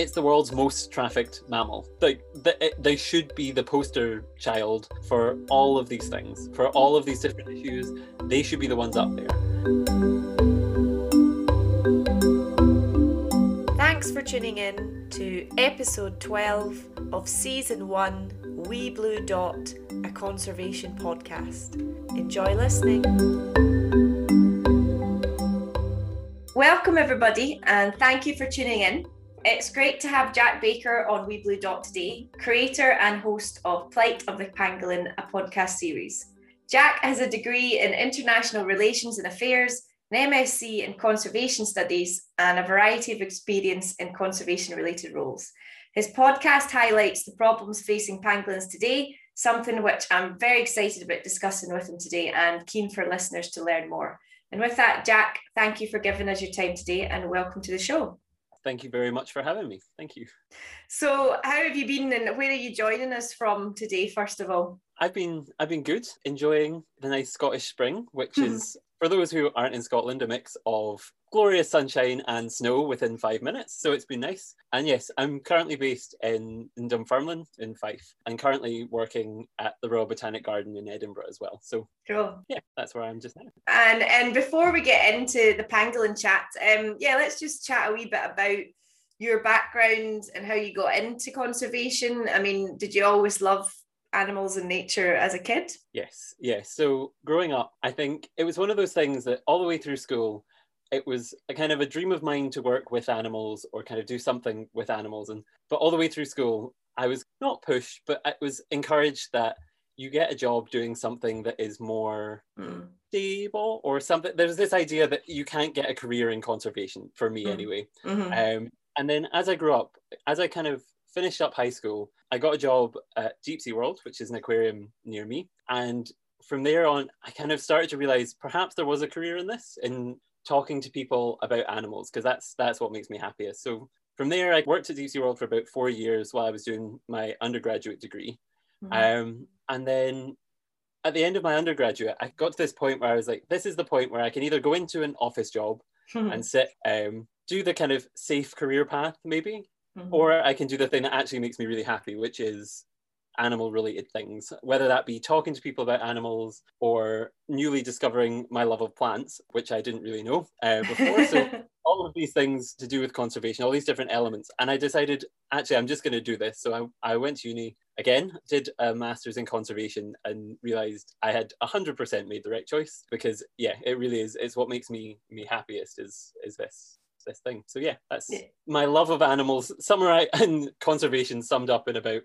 it's the world's most trafficked mammal. Like the, they should be the poster child for all of these things, for all of these different issues. They should be the ones up there. Thanks for tuning in to episode 12 of season 1 Wee Blue Dot, a conservation podcast. Enjoy listening. Welcome, everybody, and thank you for tuning in. It's great to have Jack Baker on Wee Blue Dot today, creator and host of Plight of the Pangolin, a podcast series. Jack has a degree in international relations and affairs, an MSc in conservation studies, and a variety of experience in conservation related roles. His podcast highlights the problems facing pangolins today, something which I'm very excited about discussing with him today and keen for listeners to learn more. And with that, Jack, thank you for giving us your time today and welcome to the show thank you very much for having me. Thank you. So, how have you been, and where are you joining us from today? First of all, I've been I've been good, enjoying the nice Scottish spring, which hmm. is for those who aren't in Scotland, a mix of glorious sunshine and snow within five minutes. So it's been nice. And yes, I'm currently based in, in Dunfermline in Fife and currently working at the Royal Botanic Garden in Edinburgh as well. So cool. Yeah, that's where I'm just now. And and before we get into the pangolin chat, um, yeah, let's just chat a wee bit about your background and how you got into conservation. I mean, did you always love animals and nature as a kid? Yes, yes. So growing up, I think it was one of those things that all the way through school, it was a kind of a dream of mine to work with animals or kind of do something with animals. And but all the way through school, I was not pushed, but I was encouraged that you get a job doing something that is more mm. stable or something. There's this idea that you can't get a career in conservation for me mm. anyway. Mm-hmm. Um, and then as I grew up, as I kind of finished up high school, I got a job at Deep Sea World, which is an aquarium near me. And from there on, I kind of started to realize perhaps there was a career in this, in talking to people about animals, because that's that's what makes me happiest. So from there, I worked at Deep Sea World for about four years while I was doing my undergraduate degree. Mm-hmm. Um, and then at the end of my undergraduate, I got to this point where I was like, this is the point where I can either go into an office job and sit, um, do the kind of safe career path, maybe, Mm-hmm. Or I can do the thing that actually makes me really happy, which is animal related things, whether that be talking to people about animals or newly discovering my love of plants, which I didn't really know uh, before. so, all of these things to do with conservation, all these different elements. And I decided, actually, I'm just going to do this. So, I, I went to uni again, did a master's in conservation, and realized I had 100% made the right choice because, yeah, it really is. It's what makes me me happiest is is this this thing. So yeah, that's yeah. my love of animals summarized and conservation summed up in about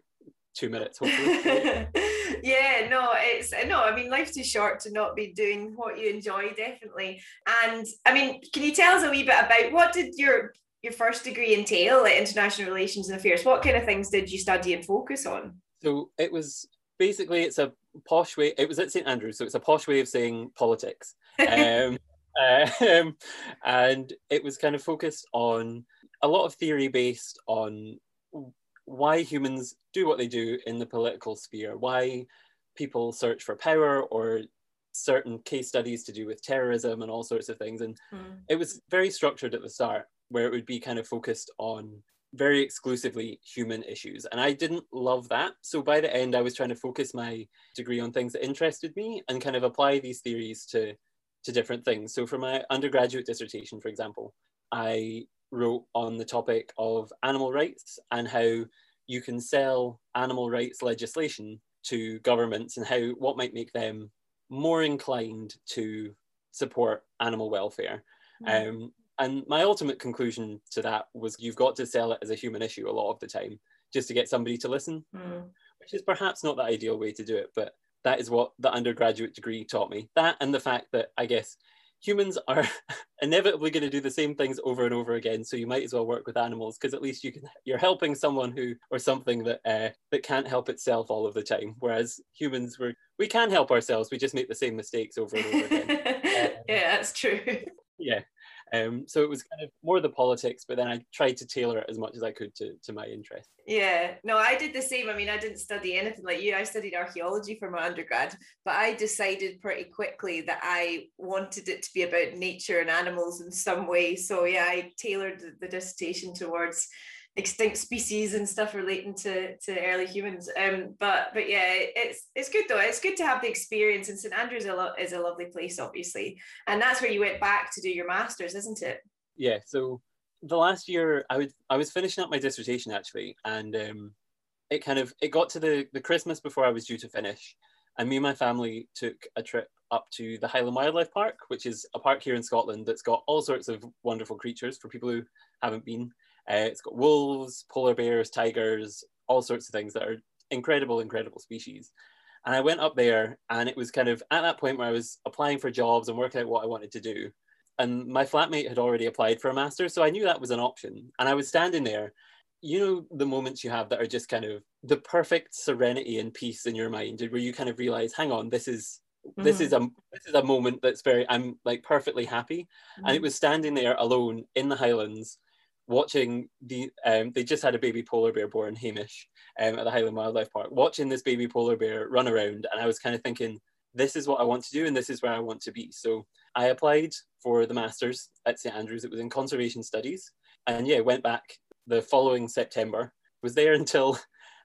two minutes, hopefully. yeah, no, it's no, I mean life's too short to not be doing what you enjoy, definitely. And I mean, can you tell us a wee bit about what did your your first degree entail, like international relations and affairs? What kind of things did you study and focus on? So it was basically it's a posh way. It was at St Andrews, so it's a posh way of saying politics. Um, um, and it was kind of focused on a lot of theory based on why humans do what they do in the political sphere, why people search for power or certain case studies to do with terrorism and all sorts of things. And mm. it was very structured at the start, where it would be kind of focused on very exclusively human issues. And I didn't love that. So by the end, I was trying to focus my degree on things that interested me and kind of apply these theories to to different things. So for my undergraduate dissertation, for example, I wrote on the topic of animal rights and how you can sell animal rights legislation to governments and how what might make them more inclined to support animal welfare. Mm. Um, and my ultimate conclusion to that was you've got to sell it as a human issue a lot of the time just to get somebody to listen, mm. which is perhaps not the ideal way to do it, but that is what the undergraduate degree taught me. That and the fact that I guess humans are inevitably going to do the same things over and over again. So you might as well work with animals because at least you can you're helping someone who or something that uh, that can't help itself all of the time. Whereas humans we we can help ourselves. We just make the same mistakes over and over again. uh, yeah, that's true. Yeah. Um, so it was kind of more the politics, but then I tried to tailor it as much as I could to, to my interest. Yeah, no, I did the same. I mean, I didn't study anything like you. I studied archaeology for my undergrad, but I decided pretty quickly that I wanted it to be about nature and animals in some way. So yeah, I tailored the, the dissertation towards extinct species and stuff relating to to early humans. Um, but but yeah, it's it's good though. It's good to have the experience. And St Andrews a lo- is a lovely place, obviously, and that's where you went back to do your masters, isn't it? Yeah. So the last year, I would I was finishing up my dissertation actually, and um, it kind of it got to the the Christmas before I was due to finish, and me and my family took a trip up to the Highland Wildlife Park, which is a park here in Scotland that's got all sorts of wonderful creatures for people who haven't been. Uh, it's got wolves, polar bears, tigers, all sorts of things that are incredible, incredible species. And I went up there, and it was kind of at that point where I was applying for jobs and working out what I wanted to do. And my flatmate had already applied for a master, so I knew that was an option. And I was standing there. You know, the moments you have that are just kind of the perfect serenity and peace in your mind, where you kind of realize, hang on, this is this is Mm-hmm. a this is a moment that's very i'm like perfectly happy and Mm-hmm. it was standing there alone in the highlands watching the um they just had a baby polar bear born hamish um, at the highland wildlife park watching this baby polar bear run around and i was kind of thinking this is what i want to do and this is where i want to be. So i applied for the masters at st andrews it was in conservation studies and yeah went back the following september was there until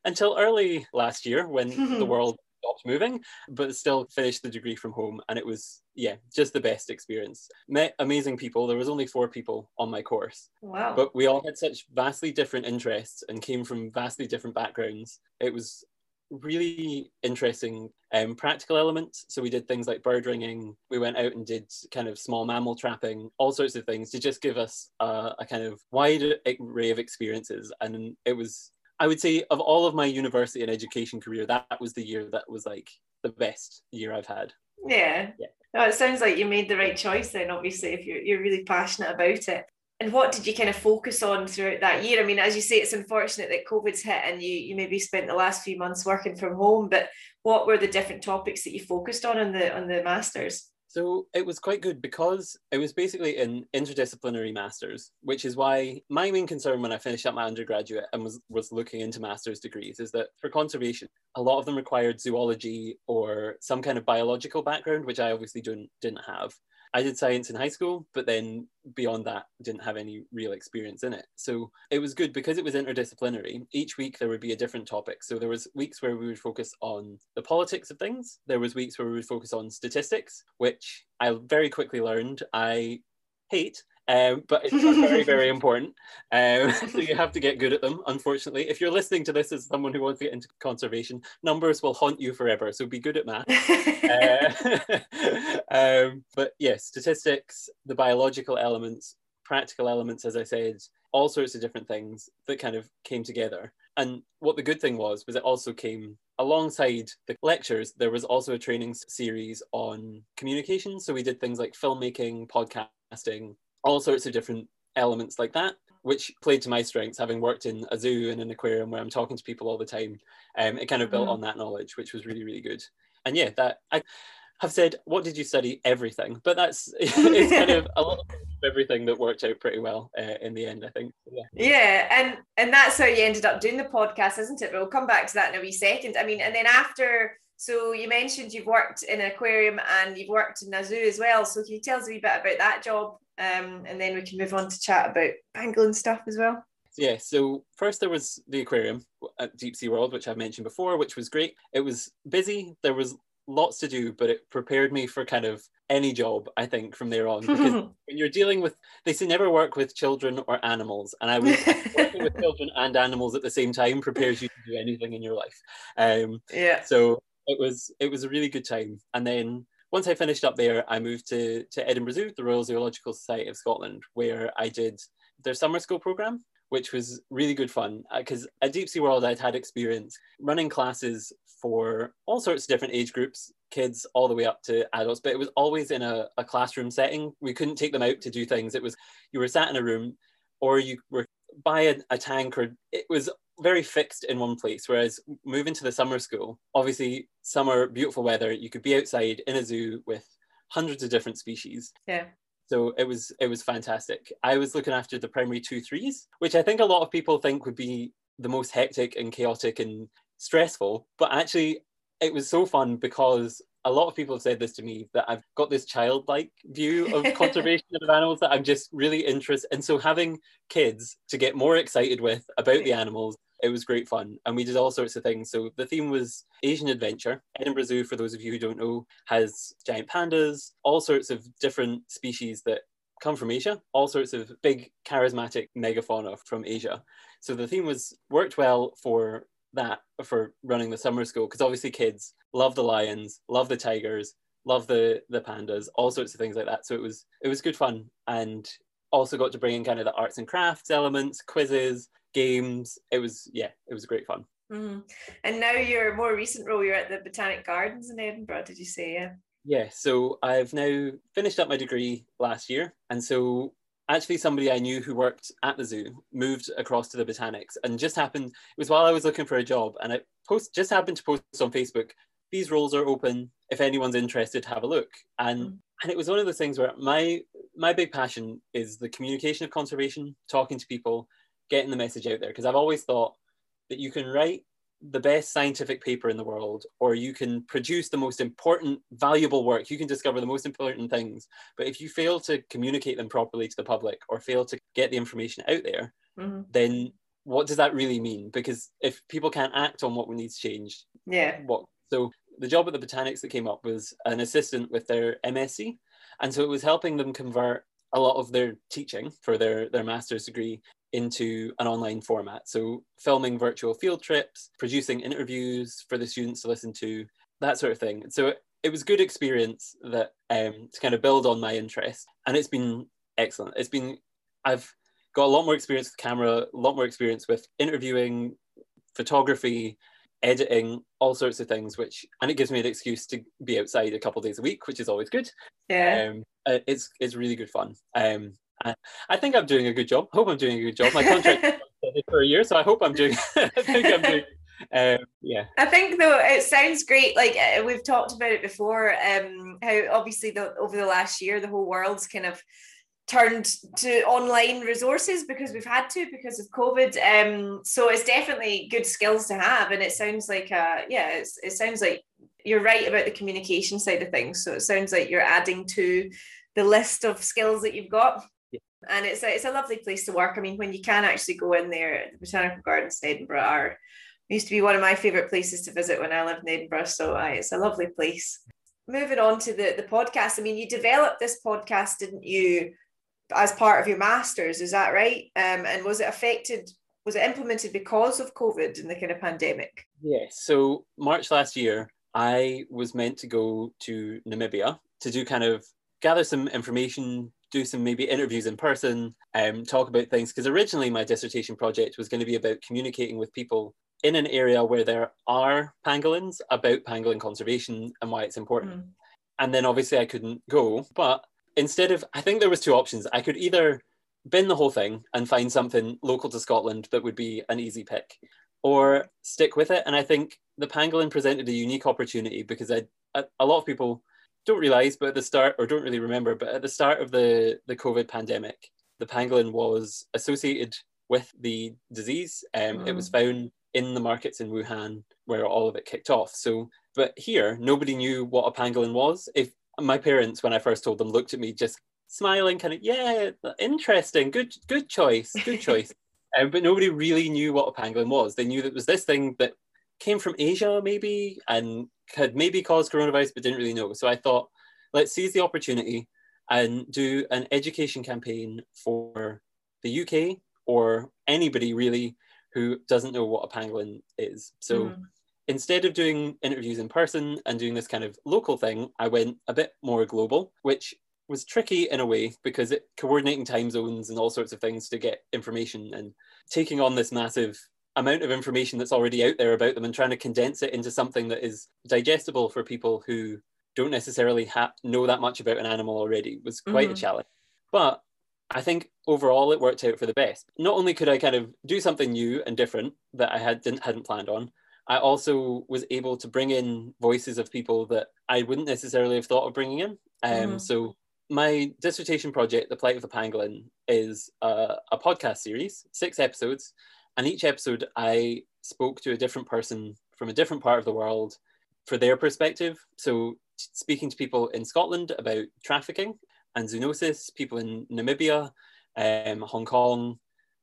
until early last year when the world stopped moving, but still finished the degree from home. And it was, yeah, just the best experience. Met amazing people. There was only four people on my course, Wow. but we all had such vastly different interests and came from vastly different backgrounds. It was really interesting um, practical elements. So we did things like bird ringing. We went out and did kind of small mammal trapping, all sorts of things to just give us a, a kind of wide array of experiences. And it was I would say of all of my university and education career, that was the year that was like the best year I've had. yeah. Yeah. No, it sounds like you made the right choice then, obviously, if you're, you're really passionate about it. And what did you kind of focus on throughout that year? I mean, as you say, it's unfortunate that COVID's hit and you you maybe spent the last few months working from home, but what were the different topics that you focused on on the on the masters? So it was quite good because it was basically an interdisciplinary masters, which is why my main concern when I finished up my undergraduate and was, was looking into master's degrees is that for conservation, a lot of them required zoology or some kind of biological background, which I obviously didn't, didn't have. I did science in high school, but then beyond that, didn't have any real experience in it. So it was good because it was interdisciplinary. Each week there would be a different topic. So there was weeks where we would focus on the politics of things. There was weeks where we would focus on statistics, which I very quickly learned I hate. Um, but it's very, very important. Um, so you have to get good at them, unfortunately. If you're listening to this as someone who wants to get into conservation, numbers will haunt you forever. So be good at math. Uh, um, but yeah, statistics, the biological elements, practical elements, as I said, all sorts of different things that kind of came together. And what the good thing was, was it also came alongside the lectures, there was also a training series on communication. So we did things like filmmaking, podcasting, all sorts of different elements like that, which played to my strengths, having worked in a zoo and an aquarium where I'm talking to people all the time. Um, it kind of built Mhm. on that knowledge, which was really, really good. And yeah, that I have said, what did you study? Everything. But that's it's kind of a bit of everything that worked out pretty well uh, in the end, I think. Yeah. Yeah, and and that's how you ended up doing the podcast, isn't it? We'll come back to that in a wee second. I mean, and then after, so you mentioned you've worked in an aquarium and you've worked in a zoo as well. So can you tell us a wee bit about that job? Um, and then we can move on to chat about pangolin stuff as well. Yeah, so first there was the aquarium at Deep Sea World, which I've mentioned before, which was great. It was busy, there was lots to do, but it prepared me for kind of any job, I think, from there on. Because when you're dealing with, they say never work with children or animals. And I was working with children and animals at the same time prepares you to do anything in your life. Um, yeah. so it was it was a really good time. And then once I finished up there, I moved to, to Edinburgh Zoo, the Royal Zoological Society of Scotland, where I did their summer school program, which was really good fun. Uh, because at Deep Sea World, I'd had experience running classes for all sorts of different age groups, kids all the way up to adults, but it was always in a, a classroom setting. We couldn't take them out to do things. It was you were sat in a room or you were by a, a tank or it was very fixed in one place. Whereas moving to the summer school, obviously summer, beautiful weather, you could be outside in a zoo with hundreds of different species. Yeah. So it was it was fantastic. I was looking after the primary two threes, which I think a lot of people think would be the most hectic and chaotic and stressful. But actually, it was so fun because a lot of people have said this to me that I've got this childlike view of conservation of animals that I'm just really interested. And so having kids to get more excited with about the animals, it was great fun. And we did all sorts of things. So the theme was Asian adventure. Edinburgh Zoo, for those of you who don't know, has giant pandas, all sorts of different species that come from Asia, all sorts of big charismatic megafauna from Asia. So the theme was worked well for that for running the summer school because obviously kids love the lions, love the tigers, love the the pandas, all sorts of things like that. So it was it was good fun and also got to bring in kind of the arts and crafts elements, quizzes, games. It was yeah, it was great fun. Mm-hmm. And now your more recent role, you're at the Botanic Gardens in Edinburgh. Did you say yeah? Yeah, so I've now finished up my degree last year, and so actually somebody I knew who worked at the zoo moved across to the botanics and just happened it was while I was looking for a job and I post just happened to post on Facebook these roles are open if anyone's interested have a look and mm. and it was one of those things where my my big passion is the communication of conservation talking to people getting the message out there because I've always thought that you can write the best scientific paper in the world, or you can produce the most important, valuable work. You can discover the most important things. But if you fail to communicate them properly to the public or fail to get the information out there, mm-hmm. then what does that really mean? Because if people can't act on what needs changed, yeah. What so the job at the Botanics that came up was an assistant with their MSc, and so it was helping them convert a lot of their teaching for their their master's degree into an online format. So, filming virtual field trips, producing interviews for the students to listen to, that sort of thing. So, it, was good experience that um, to kind of build on my interest, and it's been excellent. It's been I've got a lot more experience with camera, a lot more experience with interviewing, photography, editing, all sorts of things. Which and it gives me an excuse to be outside a couple days a week, which is always good. Yeah, um, it's it's really good fun. Um, I, think I'm doing a good job. I hope I'm doing a good job. My contract for a year, so I hope I'm doing. I think I'm doing. Um, yeah. I think though it sounds great. Like uh, we've talked about it before. Um, how obviously the, over the last year the whole world's kind of turned to online resources because we've had to because of COVID. Um, so it's definitely good skills to have, and it sounds like uh, yeah, it sounds like you're right about the communication side of things. So it sounds like you're adding to the list of skills that you've got and it's a, it's a lovely place to work. I mean, when you can actually go in there, the Botanical Gardens in Edinburgh are used to be one of my favourite places to visit when I lived in Edinburgh. So uh, it's a lovely place. Moving on to the, the podcast, I mean, you developed this podcast, didn't you, as part of your masters? Is that right? Um, and was it affected? Was it implemented because of COVID and the kind of pandemic? Yeah. So March last year, I was meant to go to Namibia to do kind of gather some information do some maybe interviews in person, um, talk about things. Because originally my dissertation project was going to be about communicating with people in an area where there are pangolins about pangolin conservation and why it's important. Mm. And then obviously I couldn't go, but instead of, I think there was two options. I could either bin the whole thing and find something local to Scotland that would be an easy pick, or stick with it. And I think the pangolin presented a unique opportunity because I, a, a lot of people don't realize, but at the start, or don't really remember, but at the start of the, the COVID pandemic, the pangolin was associated with the disease. Um, mm. It was mm. found in the markets in Wuhan where all of it kicked off. So, but here, nobody knew what a pangolin was. If my parents, when I first told them, looked at me just smiling, kind of, yeah, interesting, good, good choice, good choice. um, but nobody really knew what a pangolin was. They knew that it was this thing that came from Asia, maybe, and had maybe caused coronavirus, but didn't really know. So I thought, let's seize the opportunity and do an education campaign for the UK or anybody really who doesn't know what a pangolin is. So mm. instead of doing interviews in person and doing this kind of local thing, I went a bit more global, which was tricky in a way because it coordinating time zones and all sorts of things to get information and taking on this massive amount of information that's already out there about them and trying to condense it into something that is digestible for people who don't necessarily ha- know that much about an animal already was quite mm-hmm. a challenge. But I think overall it worked out for the best. Not only could I kind of do something new and different that I had didn't hadn't planned on, I also was able to bring in voices of people that I wouldn't necessarily have thought of bringing in. Um, mm-hmm. So my dissertation project, The Plight of the Pangolin, is a, a podcast series, six episodes, and each episode, I spoke to a different person from a different part of the world for their perspective. So speaking to people in Scotland about trafficking and zoonosis, people in Namibia, um, Hong Kong,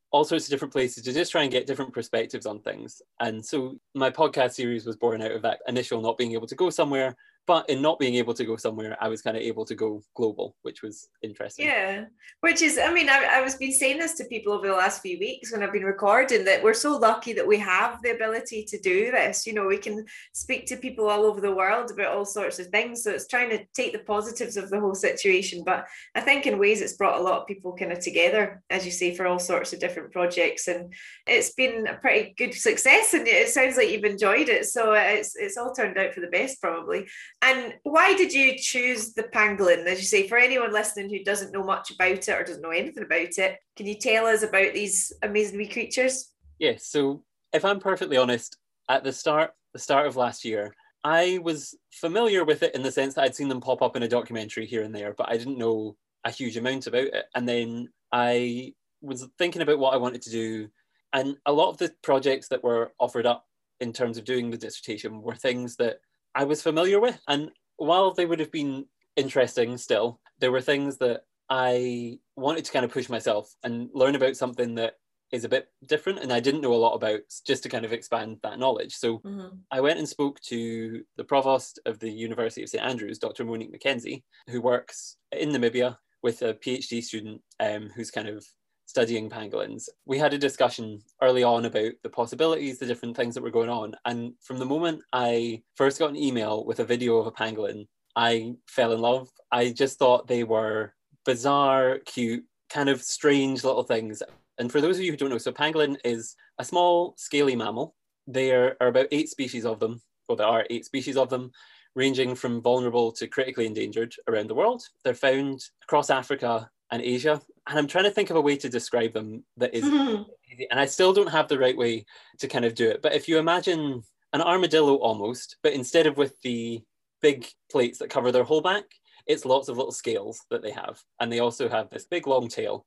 all sorts of different places to just try and get different perspectives on things. And so my podcast series was born out of that initial not being able to go somewhere but in not being able to go somewhere i was kind of able to go global which was interesting. Yeah which is i mean I, I was been saying this to people over the last few weeks when i've been recording that we're so lucky that we have the ability to do this. You know we can speak to people all over the world about all sorts of things so it's trying to take the positives of the whole situation but i think in ways it's brought a lot of people kind of together as you say for all sorts of different projects and it's been a pretty good success and it sounds like you've enjoyed it so it's it's all turned out for the best probably and why did you choose the pangolin? As you say, for anyone listening who doesn't know much about it or doesn't know anything about it, can you tell us about these amazing wee creatures? Yes. So, if I'm perfectly honest, at the start, the start of last year, I was familiar with it in the sense that I'd seen them pop up in a documentary here and there, but I didn't know a huge amount about it. And then I was thinking about what I wanted to do, and a lot of the projects that were offered up in terms of doing the dissertation were things that I was familiar with. And while they would have been interesting still, there were things that I wanted to kind of push myself and learn about something that is a bit different and I didn't know a lot about just to kind of expand that knowledge. So mm-hmm. I went and spoke to the provost of the University of St Andrews, Dr. Monique McKenzie, who works in Namibia with a PhD student um, who's kind of studying pangolins, we had a discussion early on about the possibilities, the different things that were going on. And from the moment I first got an email with a video of a pangolin, I fell in love. I just thought they were bizarre, cute, kind of strange little things. And for those of you who don't know, so pangolin is a small, scaly mammal. There are about eight species of them, well, there are eight species of them, ranging from vulnerable to critically endangered around the world. They're found across Africa and Asia. And I'm trying to think of a way to describe them that is mm-hmm. easy. And I still don't have the right way to kind of do it. But if you imagine an armadillo almost, but instead of with the big plates that cover their whole back, it's lots of little scales that they have. And they also have this big long tail.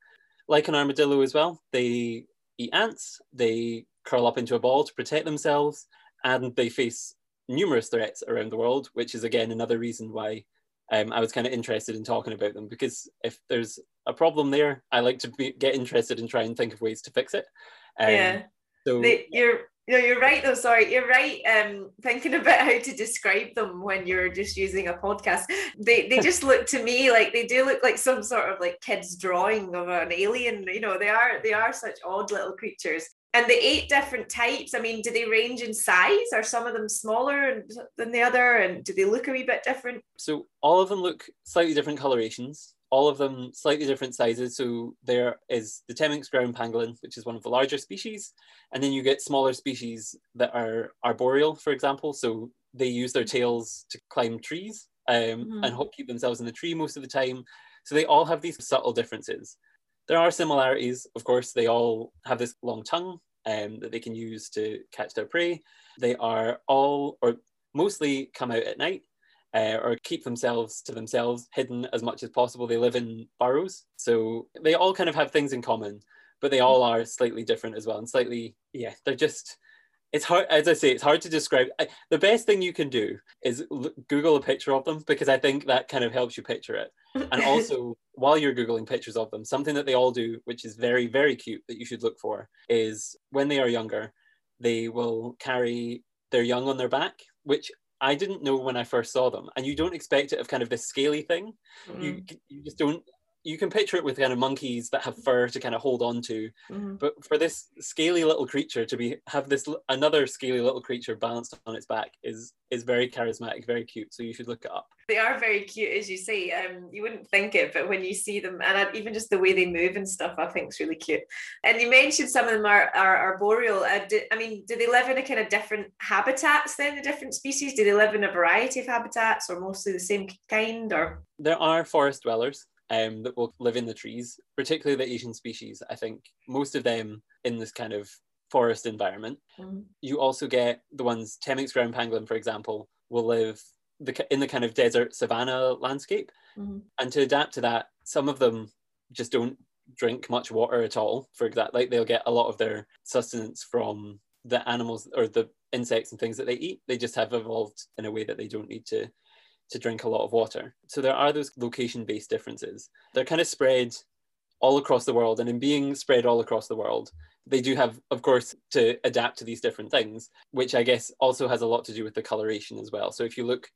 Like an armadillo as well, they eat ants, they curl up into a ball to protect themselves, and they face numerous threats around the world, which is again another reason why um, I was kind of interested in talking about them because if there's a problem there, I like to be, get interested and try and think of ways to fix it. Um, yeah. So they, you're no, you're right though. Sorry, you're right. Um, thinking about how to describe them when you're just using a podcast, they they just look to me like they do look like some sort of like kids drawing of an alien. You know, they are they are such odd little creatures. And the eight different types, I mean, do they range in size? Are some of them smaller than the other? And do they look a wee bit different? So all of them look slightly different colorations. All of them slightly different sizes. So there is the Temminck's ground pangolin, which is one of the larger species. And then you get smaller species that are arboreal, for example. So they use their tails to climb trees um, mm-hmm. and keep themselves in the tree most of the time. So they all have these subtle differences. There are similarities, of course, they all have this long tongue um, that they can use to catch their prey. They are all, or mostly, come out at night uh, or keep themselves to themselves, hidden as much as possible. They live in burrows. So they all kind of have things in common, but they all are slightly different as well. And slightly, yeah, they're just, it's hard, as I say, it's hard to describe. I, the best thing you can do is l- Google a picture of them because I think that kind of helps you picture it. And also, while you're Googling pictures of them, something that they all do, which is very, very cute that you should look for, is when they are younger, they will carry their young on their back, which I didn't know when I first saw them. And you don't expect it of kind of this scaly thing. Mm. You, you just don't you can picture it with kind of monkeys that have fur to kind of hold on to. Mm-hmm. but for this scaly little creature to be have this another scaly little creature balanced on its back is is very charismatic very cute so you should look it up. They are very cute as you say um you wouldn't think it but when you see them and even just the way they move and stuff i think is really cute. And you mentioned some of them are, are arboreal. Uh, do, i mean do they live in a kind of different habitats then the different species? Do they live in a variety of habitats or mostly the same kind or? There are forest dwellers um, that will live in the trees, particularly the Asian species. I think most of them in this kind of forest environment. Mm. You also get the ones, Temminck's ground pangolin, for example, will live the, in the kind of desert savanna landscape. Mm. And to adapt to that, some of them just don't drink much water at all. For example, like they'll get a lot of their sustenance from the animals or the insects and things that they eat. They just have evolved in a way that they don't need to to drink a lot of water. So there are those location based differences. They're kind of spread all across the world. And in being spread all across the world, they do have, of course, to adapt to these different things, which I guess also has a lot to do with the coloration as well. So if you look,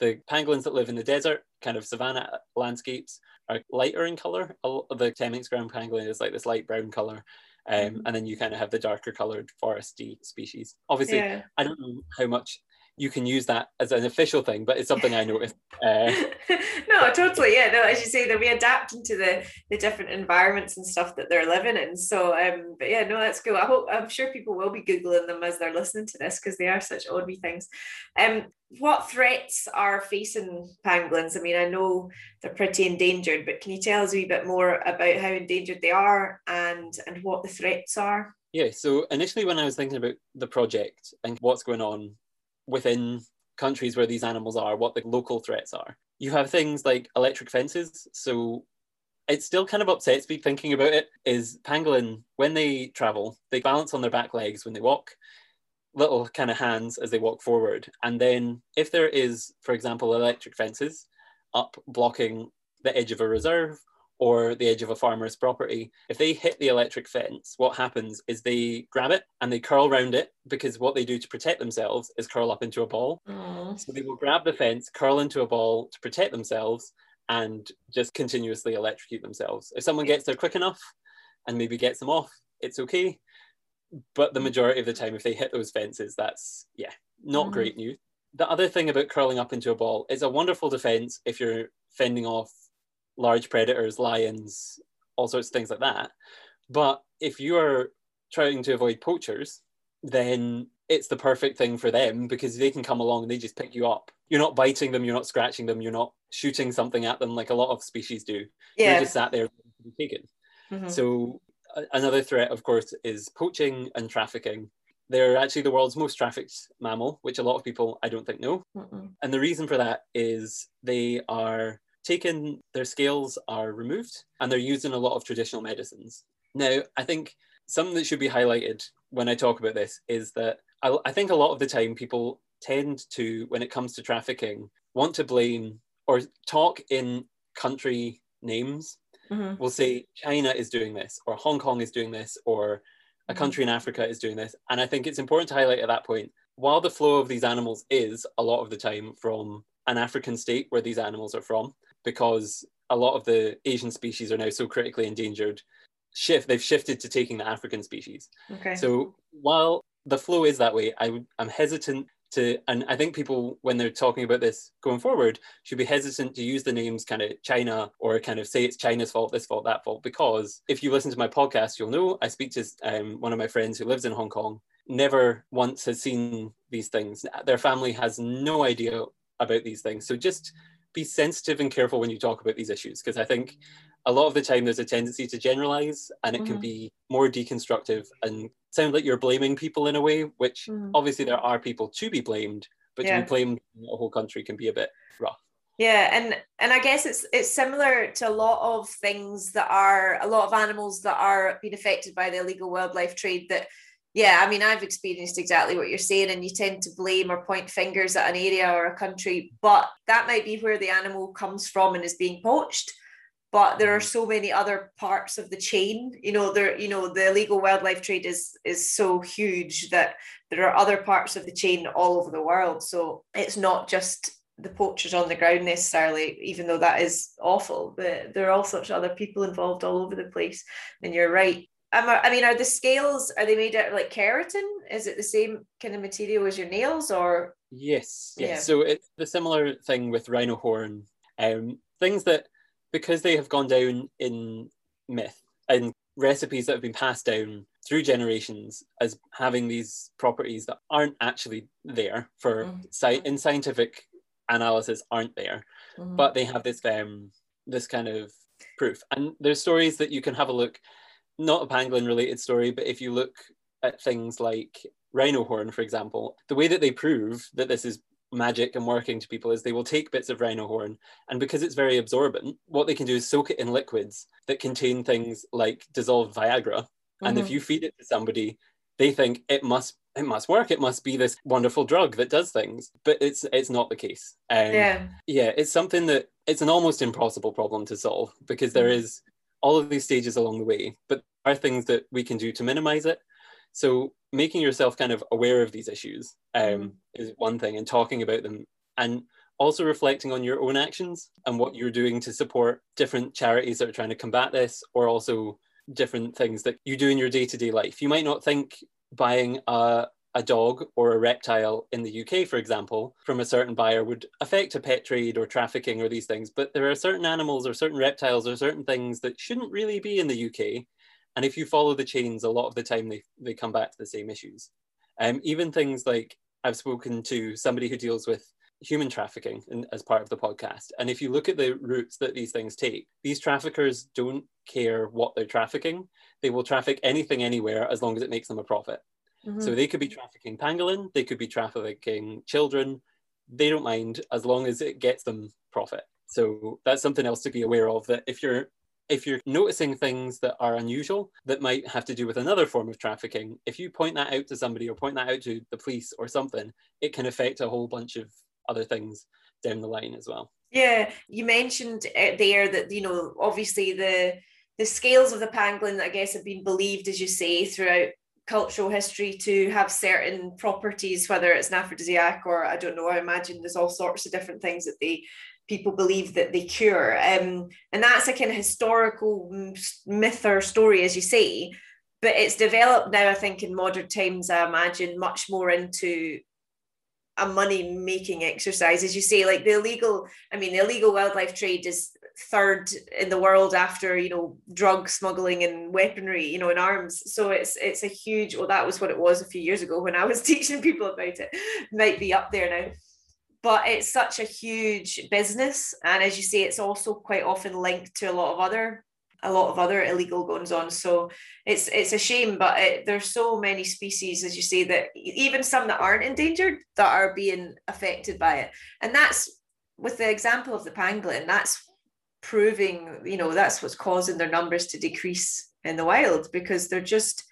the pangolins that live in the desert, kind of savanna landscapes, are lighter in color. The Temminck's ground pangolin is like this light brown color. Um, mm-hmm. and then you kind of have the darker colored foresty species. Obviously, yeah. I don't know how much you can use that as an official thing, but it's something I noticed. Uh, no, totally. Yeah, no, as you say, they'll be adapting to the the different environments and stuff that they're living in. So, um, but yeah, no, that's cool. I hope I'm sure people will be googling them as they're listening to this because they are such odd wee things. Um, what threats are facing pangolins? I mean, I know they're pretty endangered, but can you tell us a wee bit more about how endangered they are and and what the threats are? Yeah, so initially when I was thinking about the project and what's going on within countries where these animals are, what the local threats are. You have things like electric fences. So it still kind of upsets me thinking about it is pangolin, when they travel, they balance on their back legs when they walk, little kind of hands as they walk forward. And then if there is, for example, electric fences up blocking the edge of a reserve or the edge of a farmer's property, if they hit the electric fence, what happens is they grab it and they curl around it because what they do to protect themselves is curl up into a ball. Aww. So they will grab the fence, curl into a ball to protect themselves, and just continuously electrocute themselves. If someone gets there quick enough and maybe gets them off, it's okay. But the majority of the time, if they hit those fences, that's, yeah, not mm. great news. The other thing about curling up into a ball is a wonderful defense if you're fending off large predators, lions, all sorts of things like that. But if you are trying to avoid poachers, then it's the perfect thing for them because they can come along and they just pick you up. You're not biting them, you're not scratching them, you're not shooting something at them like a lot of species do. Yeah. You're just sat there to be taken. Mm-hmm. So another threat, of course, is poaching and trafficking. They're actually the world's most trafficked mammal, which a lot of people I don't think know. Mm-mm. And the reason for that is they are taken, their scales are removed, and they're used in a lot of traditional medicines. Now, I think something that should be highlighted when I talk about this is that I, I think a lot of the time people tend to, when it comes to trafficking, want to blame or talk in country names. Mm-hmm. We'll say China is doing this, or Hong Kong is doing this, or a country in Africa is doing this. And I think it's important to highlight at that point while the flow of these animals is a lot of the time from an African state where these animals are from, because a lot of the Asian species are now so critically endangered. Shift they've shifted to taking the African species. Okay. So while the flow is that way, I, I'm hesitant to, and I think people when they're talking about this going forward should be hesitant to use the names kind of China or kind of say it's China's fault, this fault, that fault, because if you listen to my podcast, you'll know I speak to um, one of my friends who lives in Hong Kong. Never once has seen these things. Their family has no idea about these things. So just be sensitive and careful when you talk about these issues because I think a lot of the time there's a tendency to generalize and it mm-hmm. can be more deconstructive and sound like you're blaming people in a way, which mm-hmm. obviously there are people to be blamed, but yeah. to be blamed a whole country can be a bit rough. Yeah, and and I guess it's it's similar to a lot of things that are a lot of animals that are being affected by the illegal wildlife trade that yeah, I mean, I've experienced exactly what you're saying, and you tend to blame or point fingers at an area or a country, but that might be where the animal comes from and is being poached. But there are mm-hmm. so many other parts of the chain. You know, there, you know, the illegal wildlife trade is is so huge that there are other parts of the chain all over the world. So it's not just the poachers on the ground necessarily, even though that is awful. But there are all sorts of other people involved all over the place. And you're right, I mean, are the scales are they made out of like keratin? Is it the same kind of material as your nails, or? Yes, yes. Yeah. So it's the similar thing with rhino horn. Um, things that because they have gone down in myth and recipes that have been passed down through generations as having these properties that aren't actually there for mm-hmm. sci- in scientific analysis aren't there, mm-hmm. but they have this um this kind of proof. And there's stories that you can have a look not a pangolin related story, but if you look at things like rhino horn, for example, the way that they prove that this is magic and working to people is they will take bits of rhino horn and because it's very absorbent what they can do is soak it in liquids that contain things like dissolved viagra mm-hmm. and if mm-hmm. you feed it to somebody they think it must it must work. It must be this wonderful drug that does things, but it's it's not the case. Um, yeah, yeah, it's something that it's an almost impossible problem to solve because there mm. is all of these stages along the way, but there are things that we can do to minimize it. So making yourself kind of aware of these issues um, mm. is one thing, and talking about them, and also reflecting on your own actions and what you're doing to support different charities that are trying to combat this, or also different things that you do in your day-to-day life. You might not think buying a, a dog or a reptile in the UK, for example, from a certain buyer would affect a pet trade or trafficking or these things. But there are certain animals or certain reptiles or certain things that shouldn't really be in the UK. And if you follow the chains, a lot of the time they, they come back to the same issues. Um, even things like I've spoken to somebody who deals with human trafficking in, as part of the podcast. And if you look at the routes that these things take, these traffickers don't care what they're trafficking. They will traffic anything anywhere as long as it makes them a profit. Mm-hmm. So they could be trafficking pangolin, they could be trafficking children. They don't mind as long as it gets them profit. So that's something else to be aware of that if you're if you're noticing things that are unusual that might have to do with another form of trafficking, if you point that out to somebody or point that out to the police or something, it can affect a whole bunch of other things down the line as well. Yeah, you mentioned uh, there that you know obviously the the scales of the pangolin, I guess, have been believed, as you say, throughout cultural history to have certain properties, whether it's an aphrodisiac or I don't know. I imagine there's all sorts of different things that they people believe that they cure, um, and that's a kind of historical myth or story, as you say. But it's developed now, I think, in modern times. I imagine much more into a money making exercise as you say like the illegal i mean the illegal wildlife trade is third in the world after you know drug smuggling and weaponry you know and arms so it's it's a huge well that was what it was a few years ago when i was teaching people about it might be up there now but it's such a huge business and as you say it's also quite often linked to a lot of other a lot of other illegal goings on. So it's it's a shame, but it, there's so many species, as you say, that even some that aren't endangered that are being affected by it. And that's with the example of the pangolin. That's proving, you know, that's what's causing their numbers to decrease in the wild because they're just.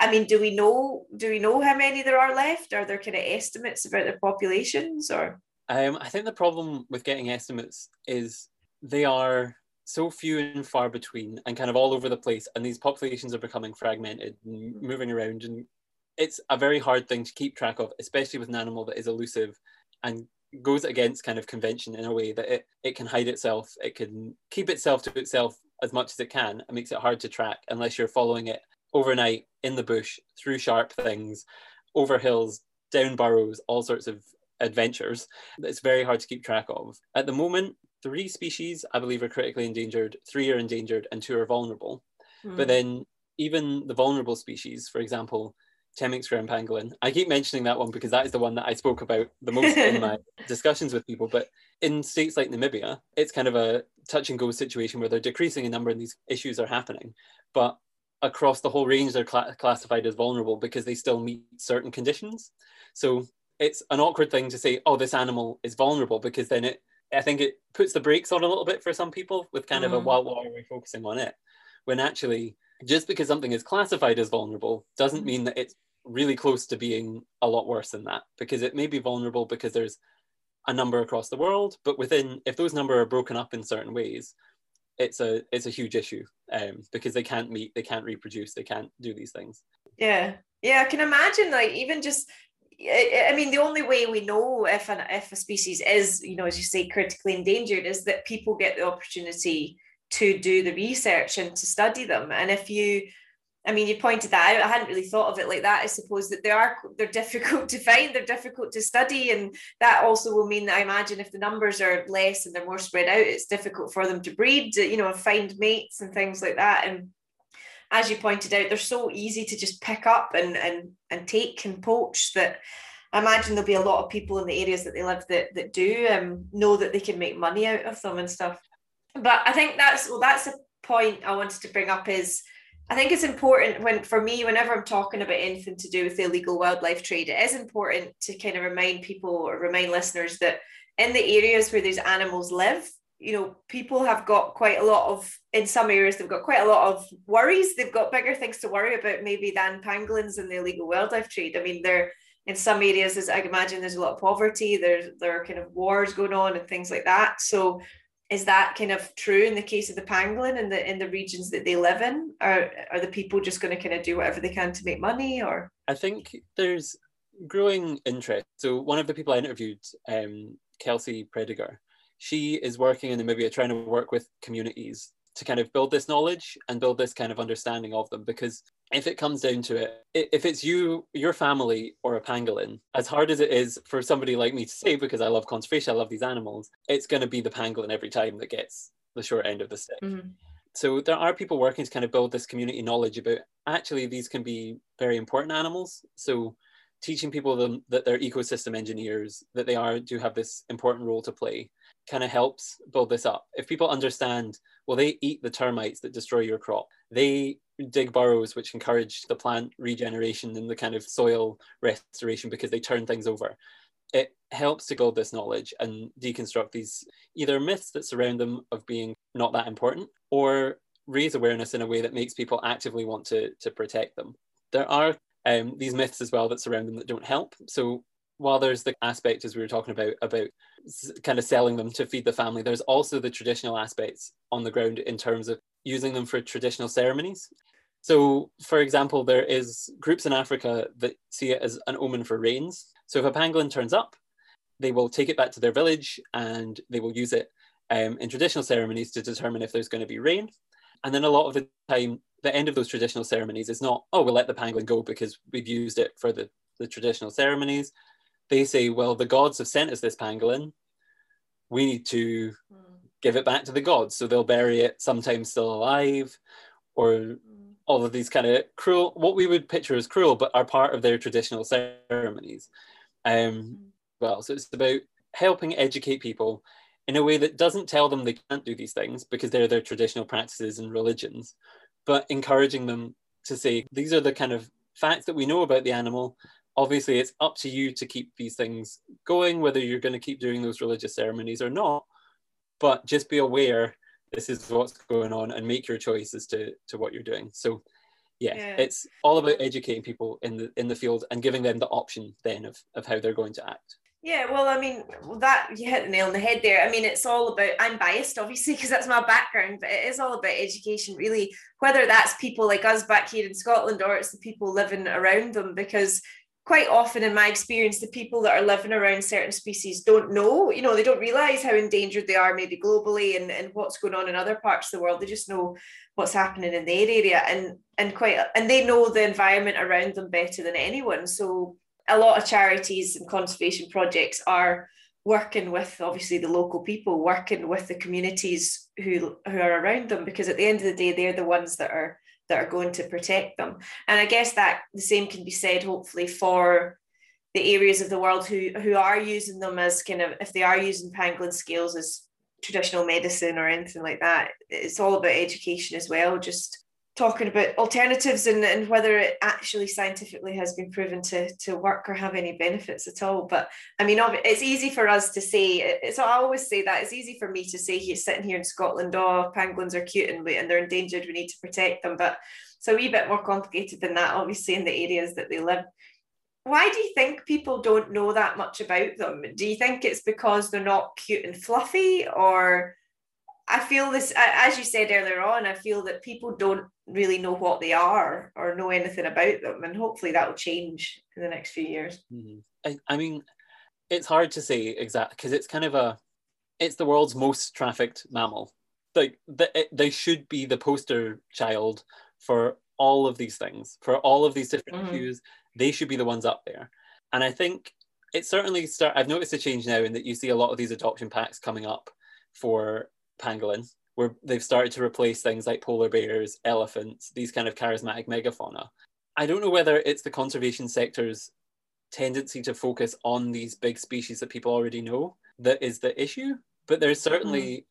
I mean, do we know? Do we know how many there are left? Are there kind of estimates about their populations, or? Um, I think the problem with getting estimates is they are so few and far between and kind of all over the place and these populations are becoming fragmented and moving around and it's a very hard thing to keep track of especially with an animal that is elusive and goes against kind of convention in a way that it, it can hide itself it can keep itself to itself as much as it can and makes it hard to track unless you're following it overnight in the bush through sharp things over hills down burrows all sorts of adventures it's very hard to keep track of at the moment three species, I believe, are critically endangered, three are endangered, and two are vulnerable. Mm. But then, even the vulnerable species, for example, Ground pangolin, I keep mentioning that one because that is the one that I spoke about the most in my discussions with people. But in states like Namibia, it's kind of a touch and go situation where they're decreasing in number and these issues are happening. But across the whole range, they're cl- classified as vulnerable because they still meet certain conditions. So it's an awkward thing to say, oh, this animal is vulnerable because then it I think it puts the brakes on a little bit for some people with kind mm. of a well, why are we focusing on it? When actually, just because something is classified as vulnerable doesn't mm. mean that it's really close to being a lot worse than that because it may be vulnerable because there's a number across the world, but within if those number are broken up in certain ways, it's a it's a huge issue um, because they can't meet, they can't reproduce, they can't do these things. Yeah, yeah, I can imagine like even just I mean, the only way we know if an if a species is, you know, as you say, critically endangered, is that people get the opportunity to do the research and to study them. And if you, I mean, you pointed that out. I hadn't really thought of it like that. I suppose that they are they're difficult to find, they're difficult to study, and that also will mean that I imagine if the numbers are less and they're more spread out, it's difficult for them to breed, you know, and find mates and things like that. And as you pointed out, they're so easy to just pick up and and and take and poach that I imagine there'll be a lot of people in the areas that they live that that do um, know that they can make money out of them and stuff. But I think that's well, that's a point I wanted to bring up is I think it's important when for me, whenever I'm talking about anything to do with the illegal wildlife trade, it is important to kind of remind people or remind listeners that in the areas where these animals live, you know, people have got quite a lot of, in some areas, they've got quite a lot of worries. They've got bigger things to worry about maybe than pangolins in the illegal wildlife trade. I mean, they're in some areas, as I imagine, there's a lot of poverty. There's there are kind of wars going on and things like that. So, is that kind of true in the case of the pangolin in the in the regions that they live in? Are are the people just going to kind of do whatever they can to make money, or? I think there's growing interest. So one of the people I interviewed, um, Kelsey Prediger, she is working in Namibia trying to work with communities to kind of build this knowledge and build this kind of understanding of them because if it comes down to it if it's you your family or a pangolin as hard as it is for somebody like me to say because i love conservation i love these animals it's going to be the pangolin every time that gets the short end of the stick. Mm-hmm. so there are people working to kind of build this community knowledge about actually these can be very important animals. So teaching people them that they're ecosystem engineers that they are do have this important role to play kind of helps build this up. If people understand, well, they eat the termites that destroy your crop. They dig burrows which encourage the plant regeneration and the kind of soil restoration because they turn things over. It helps to build this knowledge and deconstruct these either myths that surround them of being not that important or raise awareness in a way that makes people actively want to, to protect them. There are um, these myths as well that surround them that don't help. So while there's the aspect as we were talking about about kind of selling them to feed the family there's also the traditional aspects on the ground in terms of using them for traditional ceremonies. So for example there is groups in africa that see it as an omen for rains. So if a pangolin turns up they will take it back to their village and they will use it um, in traditional ceremonies to determine if there's going to be rain. And then a lot of the time the end of those traditional ceremonies is not oh we'll let the pangolin go because we've used it for the the traditional ceremonies they say, well, the gods have sent us this pangolin. We need to mm. give it back to the gods. So they'll bury it sometimes still alive, or mm. all of these kind of cruel, what we would picture as cruel, but are part of their traditional ceremonies. Um, mm. Well, so it's about helping educate people in a way that doesn't tell them they can't do these things because they're their traditional practices and religions, but encouraging them to say, these are the kind of facts that we know about the animal obviously it's up to you to keep these things going whether you're going to keep doing those religious ceremonies or not. But just be aware this is what's going on and make your choice as to, to what you're doing. So yeah, yeah, it's all about educating people in the in the field and giving them the option then of, of how they're going to act. Yeah, well, I mean, that you hit the nail on the head there. I mean, it's all about, I'm biased, obviously, because that's my background, but it is all about education, really, whether that's people like us back here in Scotland or it's the people living around them, because quite often in my experience the people that are living around certain species don't know you know they don't realize how endangered they are maybe globally and, and what's going on in other parts of the world. They just know what's happening in their area and and quite and they know the environment around them better than anyone. So a lot of charities and conservation projects are working with obviously the local people working with the communities who who are around them because at the end of the day they're the ones that are that are going to protect them. And I guess that the same can be said, hopefully, for the areas of the world who who are using them as kind of if they are using pangolin scales as traditional medicine or anything like that. It's all about education as well, just talking about alternatives and, and whether it actually scientifically has been proven to, to work or have any benefits at all. But I mean, it's easy for us to say, it's, I always say that it's easy for me to say here, sitting here in Scotland, oh, penguins are cute and, and they're endangered, we need to protect them. But it's a wee bit more complicated than that, obviously, in the areas that they live. Why do you think people don't know that much about them? Do you think it's because they're not cute and fluffy or I feel this, as you said earlier on, I feel that people don't really know what they are or know anything about them. And hopefully that will change in the next few years. Mm-hmm. I, I mean, it's hard to say exactly because it's kind of a, it's the world's most trafficked mammal. Like the, they should be the poster child for all of these things, for all of these different mm-hmm. issues. They should be the ones up there. And I think it certainly start. I've noticed a change now in that you see a lot of these adoption packs coming up for pangolin, where they've started to replace things like polar bears, elephants, these kind of charismatic megafauna. I don't know whether it's the conservation sector's tendency to focus on these big species that people already know that is the issue, but there's certainly mm.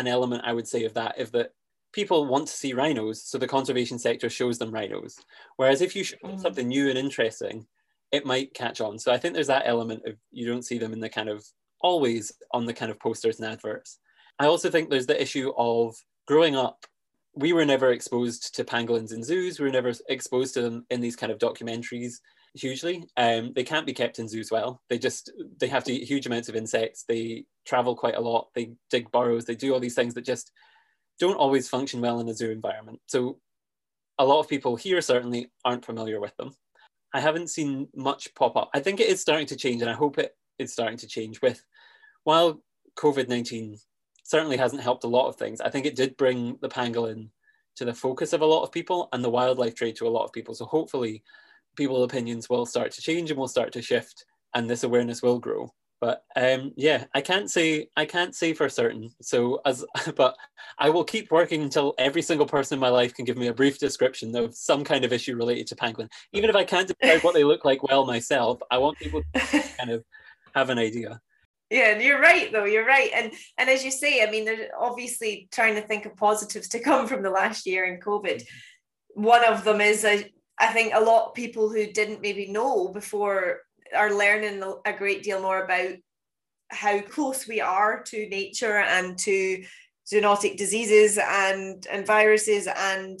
an element I would say of that, if that people want to see rhinos, so the conservation sector shows them rhinos. Whereas if you show mm. something new and interesting, it might catch on. So I think there's that element of you don't see them in the kind of always on the kind of posters and adverts. I also think there's the issue of growing up. We were never exposed to pangolins in zoos. We were never exposed to them in these kind of documentaries hugely. Um, they can't be kept in zoos well. They just they have to eat huge amounts of insects. They travel quite a lot. They dig burrows. They do all these things that just don't always function well in a zoo environment. So a lot of people here certainly aren't familiar with them. I haven't seen much pop up. I think it is starting to change, and I hope it is starting to change with while COVID 19 certainly hasn't helped a lot of things, I think it did bring the pangolin to the focus of a lot of people and the wildlife trade to a lot of people. So hopefully people's opinions will start to change and will start to shift and this awareness will grow. But um, yeah i can't say i can't say for certain. So as but i will keep working until every single person in my life can give me a brief description of some kind of issue related to pangolin. Even if i can't describe what they look like well myself i want people to kind of have an idea yeah and you're right though you're right. And and as you say i mean they're obviously trying to think of positives to come from the last year in covid one of them is a I think a lot of people who didn't maybe know before are learning a great deal more about how close we are to nature and to zoonotic diseases and and viruses and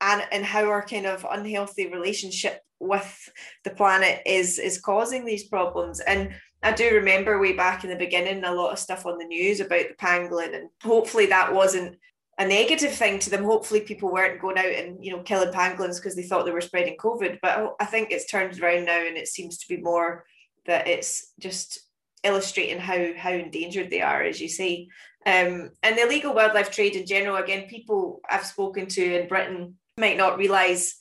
and and how our kind of unhealthy relationship with the planet is is causing these problems. And I do remember way back in the beginning a lot of stuff on the news about the pangolin and hopefully that wasn't a negative thing to them. Hopefully, people weren't going out and you know killing pangolins because they thought they were spreading COVID. But I think it's turned around now, and it seems to be more that it's just illustrating how how endangered they are, as you say. Um, and the illegal wildlife trade in general, again, people I've spoken to in Britain might not realise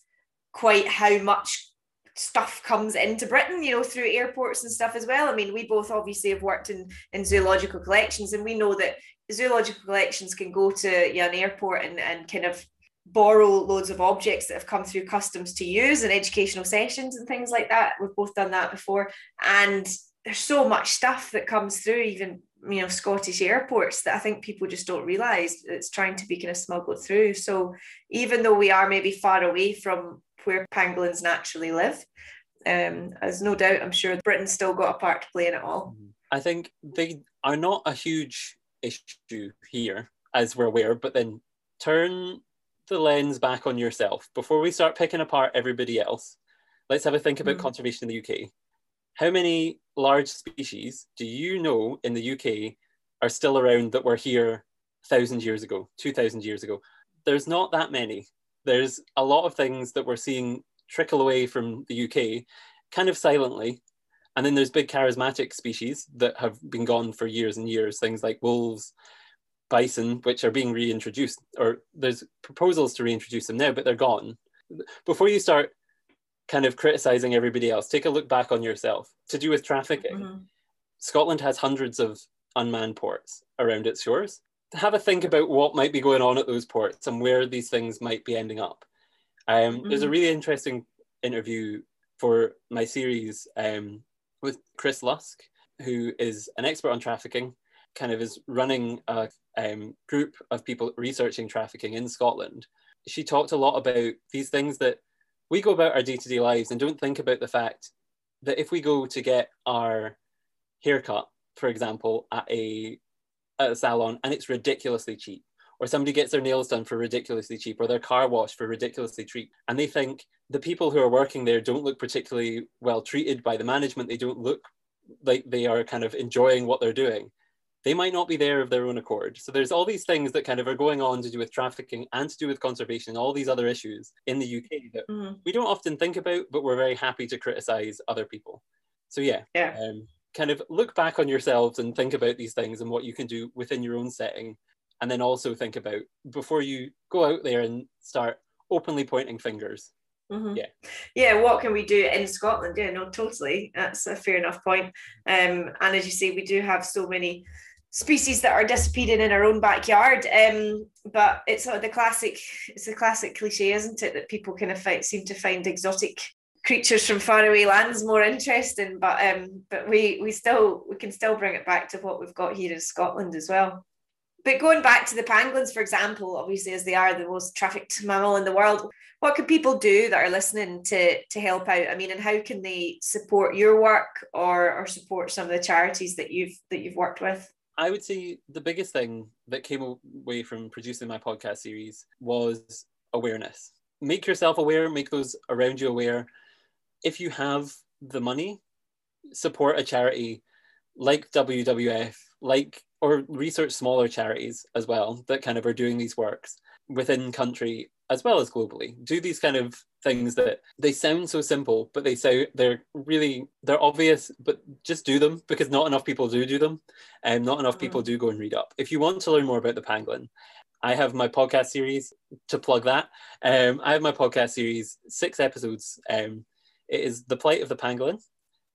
quite how much stuff comes into Britain, you know, through airports and stuff as well. I mean, we both obviously have worked in in zoological collections, and we know that zoological collections can go to yeah, an airport and, and kind of borrow loads of objects that have come through customs to use in educational sessions and things like that. We've both done that before. And there's so much stuff that comes through, even you know, Scottish airports that I think people just don't realise it's trying to be kind of smuggled through. So even though we are maybe far away from where pangolins naturally live, um, there's no doubt I'm sure Britain's still got a part to play in it all. I think they are not a huge issue here, as we're aware, but then turn the lens back on yourself before we start picking apart everybody else. Let's have a think about mm. conservation in the UK. How many large species do you know in the UK are still around that were here thousand years ago, two thousand years ago? There's not that many. There's a lot of things that we're seeing trickle away from the UK, kind of silently, and then there's big charismatic species that have been gone for years and years, things like wolves, bison, which are being reintroduced, or there's proposals to reintroduce them now, but they're gone. Before you start kind of criticizing everybody else, take a look back on yourself. To do with trafficking, mm-hmm. Scotland has hundreds of unmanned ports around its shores. Have a think about what might be going on at those ports and where these things might be ending up. Um, mm-hmm. There's a really interesting interview for my series um, with Chris Lusk, who is an expert on trafficking, kind of is running a um, group of people researching trafficking in Scotland. She talked a lot about these things that we go about our day to day lives and don't think about the fact that if we go to get our haircut, for example, at a, at a salon and it's ridiculously cheap, or somebody gets their nails done for ridiculously cheap, or their car washed for ridiculously cheap, and they think the people who are working there don't look particularly well treated by the management. They don't look like they are kind of enjoying what they're doing. They might not be there of their own accord. So there's all these things that kind of are going on to do with trafficking and to do with conservation and all these other issues in the UK that mm-hmm. we don't often think about, but we're very happy to criticize other people. So yeah, yeah. Um, kind of look back on yourselves and think about these things and what you can do within your own setting. And then also think about before you go out there and start openly pointing fingers Mm-hmm. Yeah. Yeah. What can we do in Scotland? Yeah, no, totally. That's a fair enough point. Um, and as you say, we do have so many species that are disappearing in our own backyard. Um, but it's sort of the classic, it's a classic cliche, isn't it? That people kind of find, seem to find exotic creatures from faraway lands more interesting. But um, but we we still we can still bring it back to what we've got here in Scotland as well. But going back to the pangolins, for example, obviously as they are the most trafficked mammal in the world, what can people do that are listening to to help out? I mean, and how can they support your work or or support some of the charities that you've that you've worked with? I would say the biggest thing that came away from producing my podcast series was awareness. Make yourself aware, make those around you aware. If you have the money, support a charity like WWF, like or research smaller charities as well that kind of are doing these works within country as well as globally. Do these kind of things that they sound so simple, but they say they're really they're obvious, but just do them because not enough people do do them, and not enough people mm. do go and read up. If you want to learn more about the pangolin, I have my podcast series to plug that. Um, I have my podcast series, six episodes. Um, it is the plight of the pangolin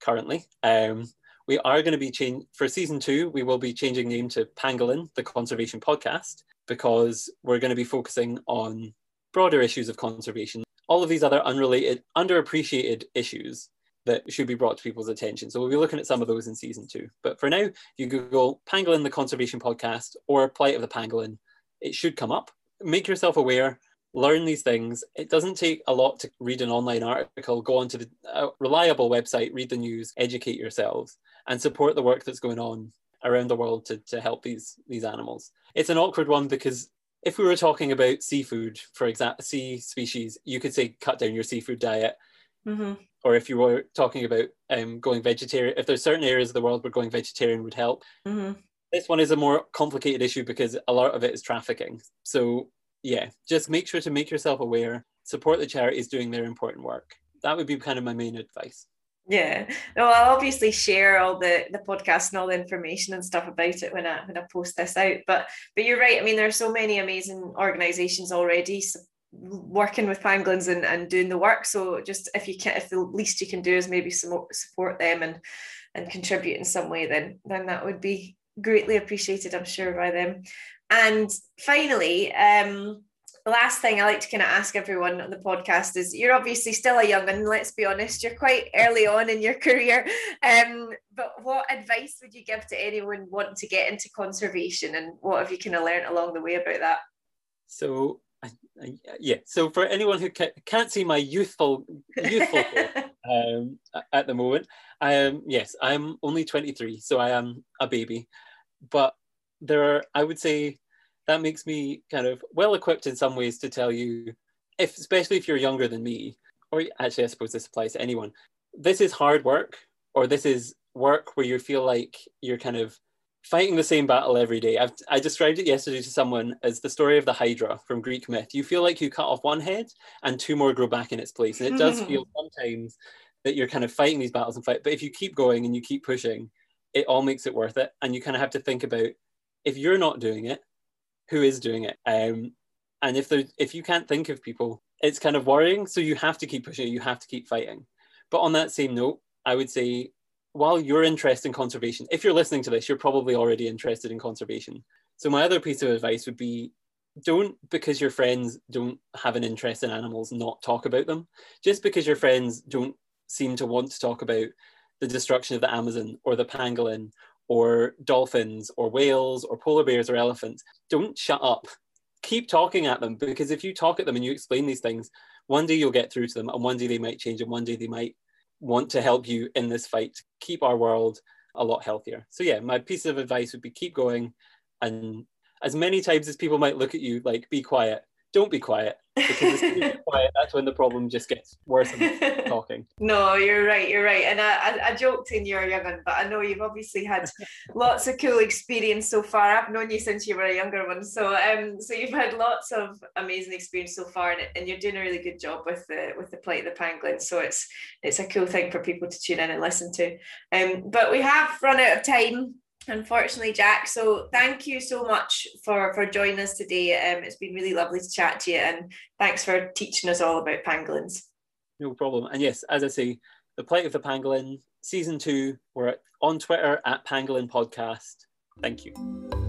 currently. Um, we are going to be changing for season two. We will be changing name to Pangolin, the conservation podcast, because we're going to be focusing on broader issues of conservation, all of these other unrelated, underappreciated issues that should be brought to people's attention. So we'll be looking at some of those in season two. But for now, you Google Pangolin, the conservation podcast, or Plight of the Pangolin, it should come up. Make yourself aware, learn these things. It doesn't take a lot to read an online article, go onto the uh, reliable website, read the news, educate yourselves, and support the work that's going on around the world to, to help these these animals. It's an awkward one because if we were talking about seafood, for example, sea species, you could say cut down your seafood diet. Mm-hmm. Or if you were talking about um, going vegetarian, if there's certain areas of the world where going vegetarian would help. Mm-hmm. This one is a more complicated issue because a lot of it is trafficking. So yeah, just make sure to make yourself aware, support the charities doing their important work. That would be kind of my main advice. Yeah, no, I'll obviously share all the the podcast and all the information and stuff about it when I when I post this out. But but you're right. I mean, there's so many amazing organisations already working with pangolins and, and doing the work. So just if you can, if the least you can do is maybe support them and and contribute in some way, then then that would be greatly appreciated. I'm sure by them. And finally, um, the last thing I like to kind of ask everyone on the podcast is you're obviously still a young and let's be honest, you're quite early on in your career. Um, but what advice would you give to anyone wanting to get into conservation and what have you kind of learned along the way about that? So I, I, yeah, so for anyone who ca- can't see my youthful youthful um, at the moment, I am yes, I'm only 23, so I am a baby. But there are, I would say, that makes me kind of well equipped in some ways to tell you, if especially if you're younger than me, or actually, I suppose this applies to anyone. This is hard work, or this is work where you feel like you're kind of fighting the same battle every day. I've, I described it yesterday to someone as the story of the Hydra from Greek myth. You feel like you cut off one head and two more grow back in its place. And it does feel sometimes that you're kind of fighting these battles and fight. But if you keep going and you keep pushing, it all makes it worth it. And you kind of have to think about if you're not doing it, who is doing it. Um, and if there, if you can't think of people, it's kind of worrying. So you have to keep pushing. You have to keep fighting. But on that same note, I would say, while you're interested in conservation, if you're listening to this, you're probably already interested in conservation. So my other piece of advice would be don't because your friends don't have an interest in animals not talk about them just because your friends don't seem to want to talk about the destruction of the amazon or the pangolin or dolphins or whales or polar bears or elephants, don't shut up. Keep talking at them because if you talk at them and you explain these things, one day you'll get through to them and one day they might change and one day they might want to help you in this fight to keep our world a lot healthier. So yeah, my piece of advice would be keep going and as many times as people might look at you like be quiet, don't be quiet because as quiet, that's when the problem just gets worse than talking. No, you're right. You're right. And I, I, I joked in you're young one, but I know you've obviously had lots of cool experience so far. I've known you since you were a younger one, so um, so you've had lots of amazing experience so far, and, and you're doing a really good job with the with the plight of the pangolin. So it's it's a cool thing for people to tune in and listen to. Um, but we have run out of time unfortunately jack. So thank you so much for for joining us today. Um, it's been really lovely to chat to you and thanks for teaching us all about pangolins. No problem. And yes as i say the plight of the pangolin season two we're on twitter at pangolin podcast. Thank you